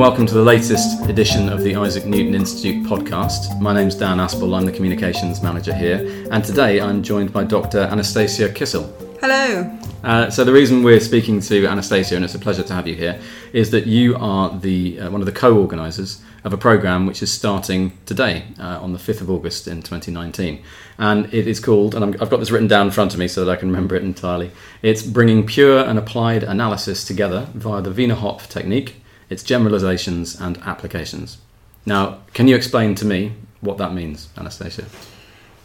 Welcome to the latest edition of the Isaac Newton Institute podcast. My name's Dan Aspel, I'm the communications manager here, and today I'm joined by Dr. Anastasia Kisil. Hello. Uh, so the reason we're speaking to Anastasia, and it's a pleasure to have you here, is that you are the uh, one of the co-organisers of a program which is starting today uh, on the 5th of August in 2019, and it is called, and i have got this written down in front of me so that I can remember it entirely. It's bringing pure and applied analysis together via the Wiener Hopf technique, its generalizations and applications. Now, can you explain to me what that means, Anastasia?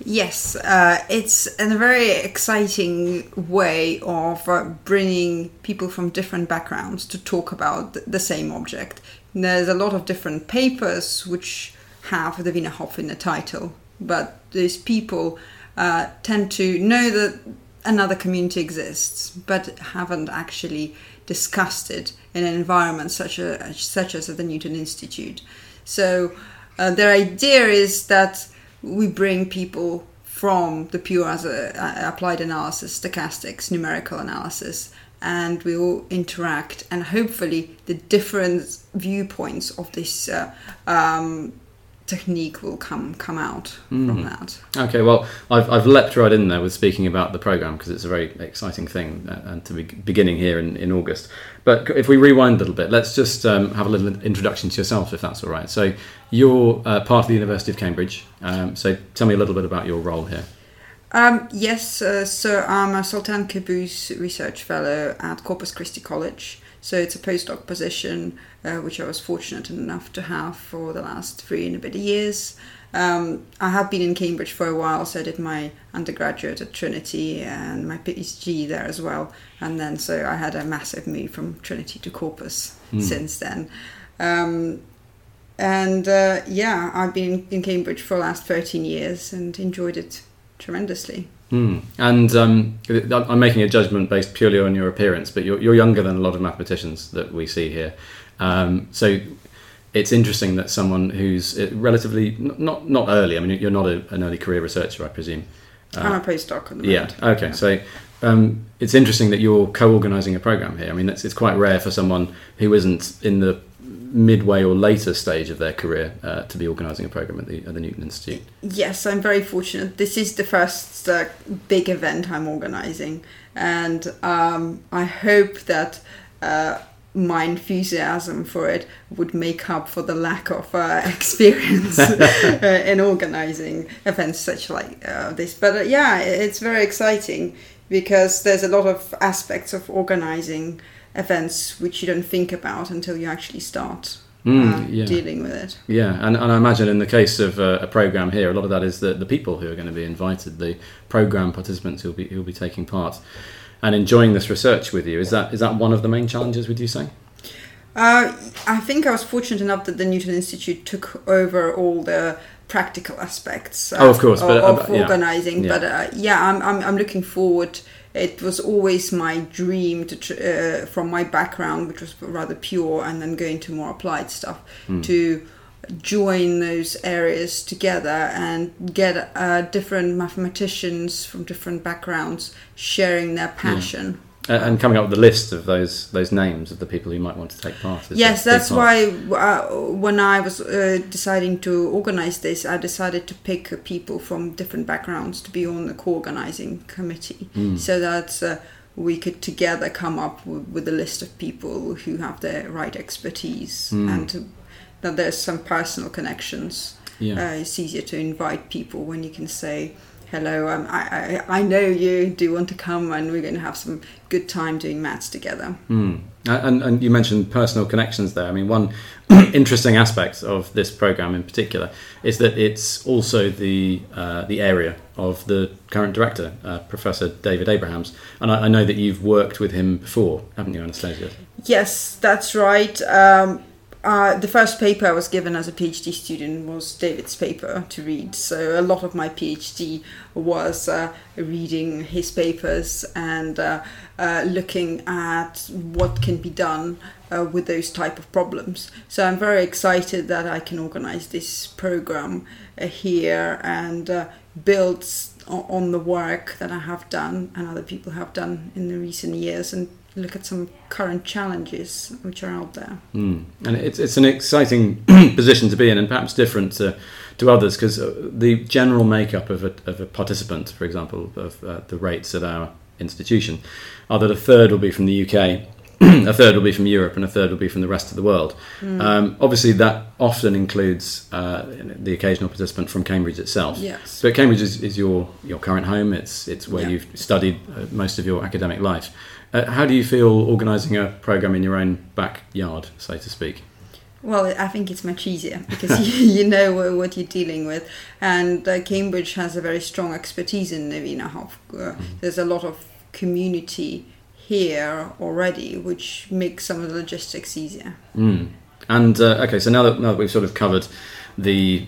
Yes, uh, it's a very exciting way of uh, bringing people from different backgrounds to talk about the same object. There's a lot of different papers which have the Wiener in the title, but these people uh, tend to know that another community exists, but haven't actually discussed it in an environment such, a, such as at the Newton Institute. So uh, their idea is that we bring people from the pure as a, a applied analysis, stochastics, numerical analysis, and we all interact, and hopefully the different viewpoints of this uh, um, technique will come come out mm. from that. Okay, well, I've, I've leapt right in there with speaking about the program because it's a very exciting thing uh, and to be beginning here in, in August. But if we rewind a little bit, let's just um, have a little introduction to yourself, if that's all right. So you're uh, part of the University of Cambridge. Um, so tell me a little bit about your role here. Um, yes, uh, so I'm a Sultan Qaboos Research Fellow at Corpus Christi College. So it's a postdoc position, uh, which I was fortunate enough to have for the last three and a bit of years. Um, I have been in Cambridge for a while, so I did my undergraduate at Trinity and my PhD there as well. And then, so I had a massive move from Trinity to Corpus mm. since then. Um, and uh, yeah, I've been in Cambridge for the last 13 years and enjoyed it tremendously. Mm. And um, I'm making a judgment based purely on your appearance, but you're, you're younger than a lot of mathematicians that we see here. Um, so it's interesting that someone who's uh, relatively not not early. I mean, you're not a, an early career researcher, I presume. Uh, I'm a postdoc at the Yeah. Okay. Yeah. So um, it's interesting that you're co-organising a program here. I mean, it's, it's quite rare for someone who isn't in the midway or later stage of their career uh, to be organising a program at the, at the Newton Institute? Yes, I'm very fortunate. This is the first uh, big event I'm organising, and um, I hope that. Uh, my enthusiasm for it would make up for the lack of uh, experience uh, in organizing events such like uh, this. But uh, yeah, it's very exciting because there's a lot of aspects of organizing events which you don't think about until you actually start mm, yeah. dealing with it. Yeah, and, and I imagine in the case of uh, a program here, a lot of that is the, the people who are going to be invited, the program participants who will be who will be taking part and enjoying this research with you. Is that is that one of the main challenges? Would you say? Uh, I think I was fortunate enough that the Newton Institute took over all the practical aspects. Uh, oh, of course, of, but, of organizing. Yeah. But uh, yeah, I'm, I'm I'm looking forward it was always my dream to uh, from my background which was rather pure and then going to more applied stuff mm. to join those areas together and get uh, different mathematicians from different backgrounds sharing their passion and coming up with the list of those those names of the people who might want to take part. Yes, that's why uh, when I was uh, deciding to organize this, I decided to pick people from different backgrounds to be on the co-organizing committee, mm. so that uh, we could together come up with, with, a list of people who have the right expertise mm. and to, that there's some personal connections. Yeah. Uh, it's easier to invite people when you can say hello, um, I, I, I know you do want to come and we're going to have some good time doing maths together. Mm. And, and you mentioned personal connections there. I mean, one interesting aspect of this program in particular is that it's also the uh, the area of the current director, uh, Professor David Abrahams. And I, I, know that you've worked with him before, haven't you, Anastasia? Yes, that's right. Um, uh, the first paper I was given as a PhD student was David's paper to read. So a lot of my PhD was uh, reading his papers and uh, uh looking at what can be done uh, with those type of problems. So I'm very excited that I can organize this program here and build on the work that I have done and other people have done in the recent years and look at some current challenges which are out there. Mm. And it's, it's an exciting position to be in, and perhaps different to, to others, because uh, the general makeup of a, of a participant, for example, of uh, the rates at our institution, are that a third will be from the UK, a third will be from Europe, and a third will be from the rest of the world. Mm. Um, obviously, that often includes uh, the occasional participant from Cambridge itself. Yes. So Cambridge is, is your, your current home. It's it's where yeah. you've studied uh, most of your academic life. Uh, how do you feel organising a program in your own backyard, so to speak? Well, I think it's much easier because you, you, know what you're dealing with, and uh, Cambridge has a very strong expertise in Wiener Hopf. Uh, mm. There's a lot of community here already, which makes some of the logistics easier. Mm. And uh, okay, so now that, now that we've sort of covered the,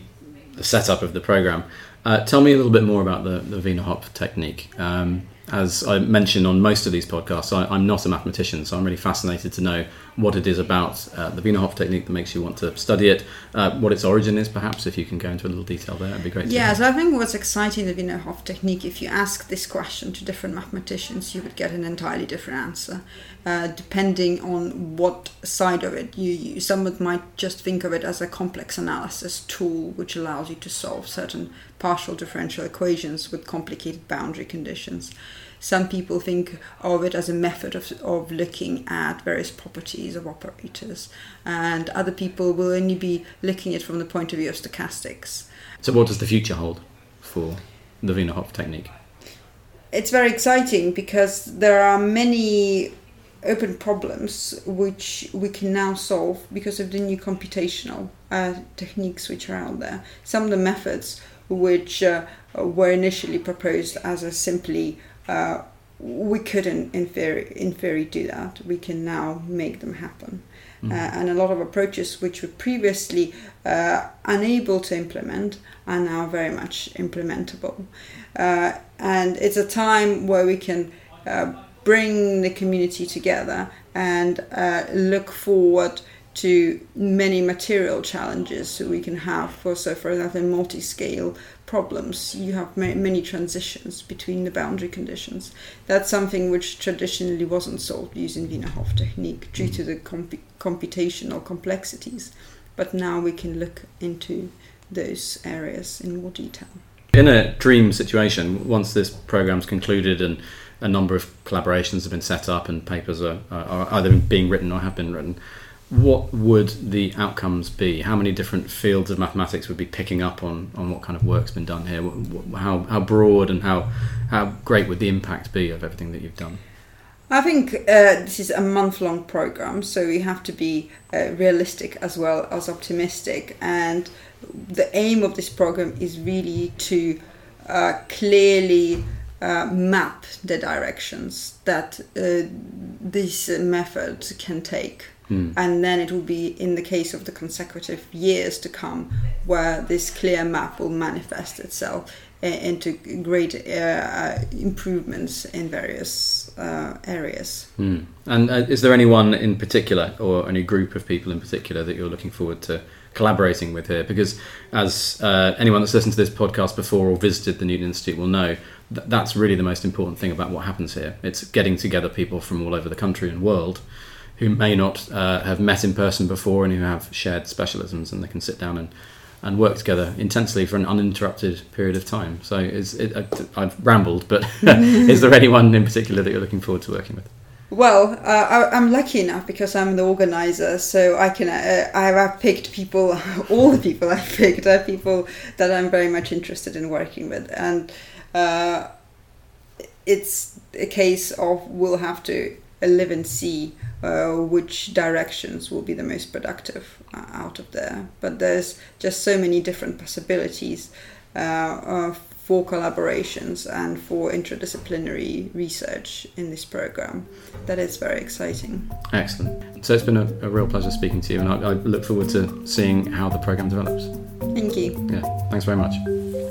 the setup of the program, uh, tell me a little bit more about the, the Hopf technique. Um, as I mentioned on most of these podcasts, I, am not a mathematician, so I'm really fascinated to know what it is about uh, the Wiener Hopf technique that makes you want to study it, uh, what its origin is, perhaps, if you can go into a little detail there, it'd be great. Yeah, so I think what's exciting the Wiener Hopf technique, if you ask this question to different mathematicians, you would get an entirely different answer, uh, depending on what side of it you use. Someone might just think of it as a complex analysis tool which allows you to solve certain partial differential equations with complicated boundary conditions. Some people think of it as a method of, of looking at various properties of operators, and other people will only be looking at it from the point of view of stochastics. So, what does the future hold for the Wiener Hopf technique? It's very exciting because there are many open problems which we can now solve because of the new computational uh, techniques which are out there. Some of the methods which uh, were initially proposed as a simply uh, we couldn't in theory, in theory do that. We can now make them happen. Mm. Uh, and a lot of approaches which were previously uh, unable to implement are now very much implementable. Uh, and it's a time where we can uh, bring the community together and uh, look forward to many material challenges so we can have. For so for example in multi-scale problems you have many transitions between the boundary conditions. That's something which traditionally wasn't solved using Wiener Hopf technique due to mm. the comp- computational complexities. But now we can look into those areas in more detail. In a dream situation once this program's concluded and a number of collaborations have been set up and papers are, are either being written or have been written what would the outcomes be? How many different fields of mathematics would be picking up on, on what kind of work's been done here? How, how broad and how, how great would the impact be of everything that you've done? I think uh, this is a month long program, so we have to be uh, realistic as well as optimistic. And the aim of this program is really to uh, clearly uh, map the directions that uh, this method can take. Mm. And then it will be in the case of the consecutive years to come where this clear map will manifest itself into great uh, improvements in various uh, areas. Mm. And uh, is there anyone in particular, or any group of people in particular, that you're looking forward to collaborating with here? Because as uh, anyone that's listened to this podcast before or visited the Newton Institute will know, th- that's really the most important thing about what happens here. It's getting together people from all over the country and world who may not uh, have met in person before and who have shared specialisms, and they can sit down and, and work together intensely for an uninterrupted period of time. So it, I've rambled, but is there anyone in particular that you're looking forward to working with? Well, uh, I, am lucky enough because I'm the organizer, so I can. Uh, I have picked people. All the people I've picked are people that I'm very much interested in working with, and uh, it's a case of we'll have to live and see uh, which directions will be the most productive uh, out of there. But there's just so many different possibilities uh, uh, for collaborations and for interdisciplinary research in this program that is very exciting. Excellent. So it's been a, a real pleasure speaking to you, and I, I look forward to seeing how the program develops. Thank you. Yeah, thanks very much.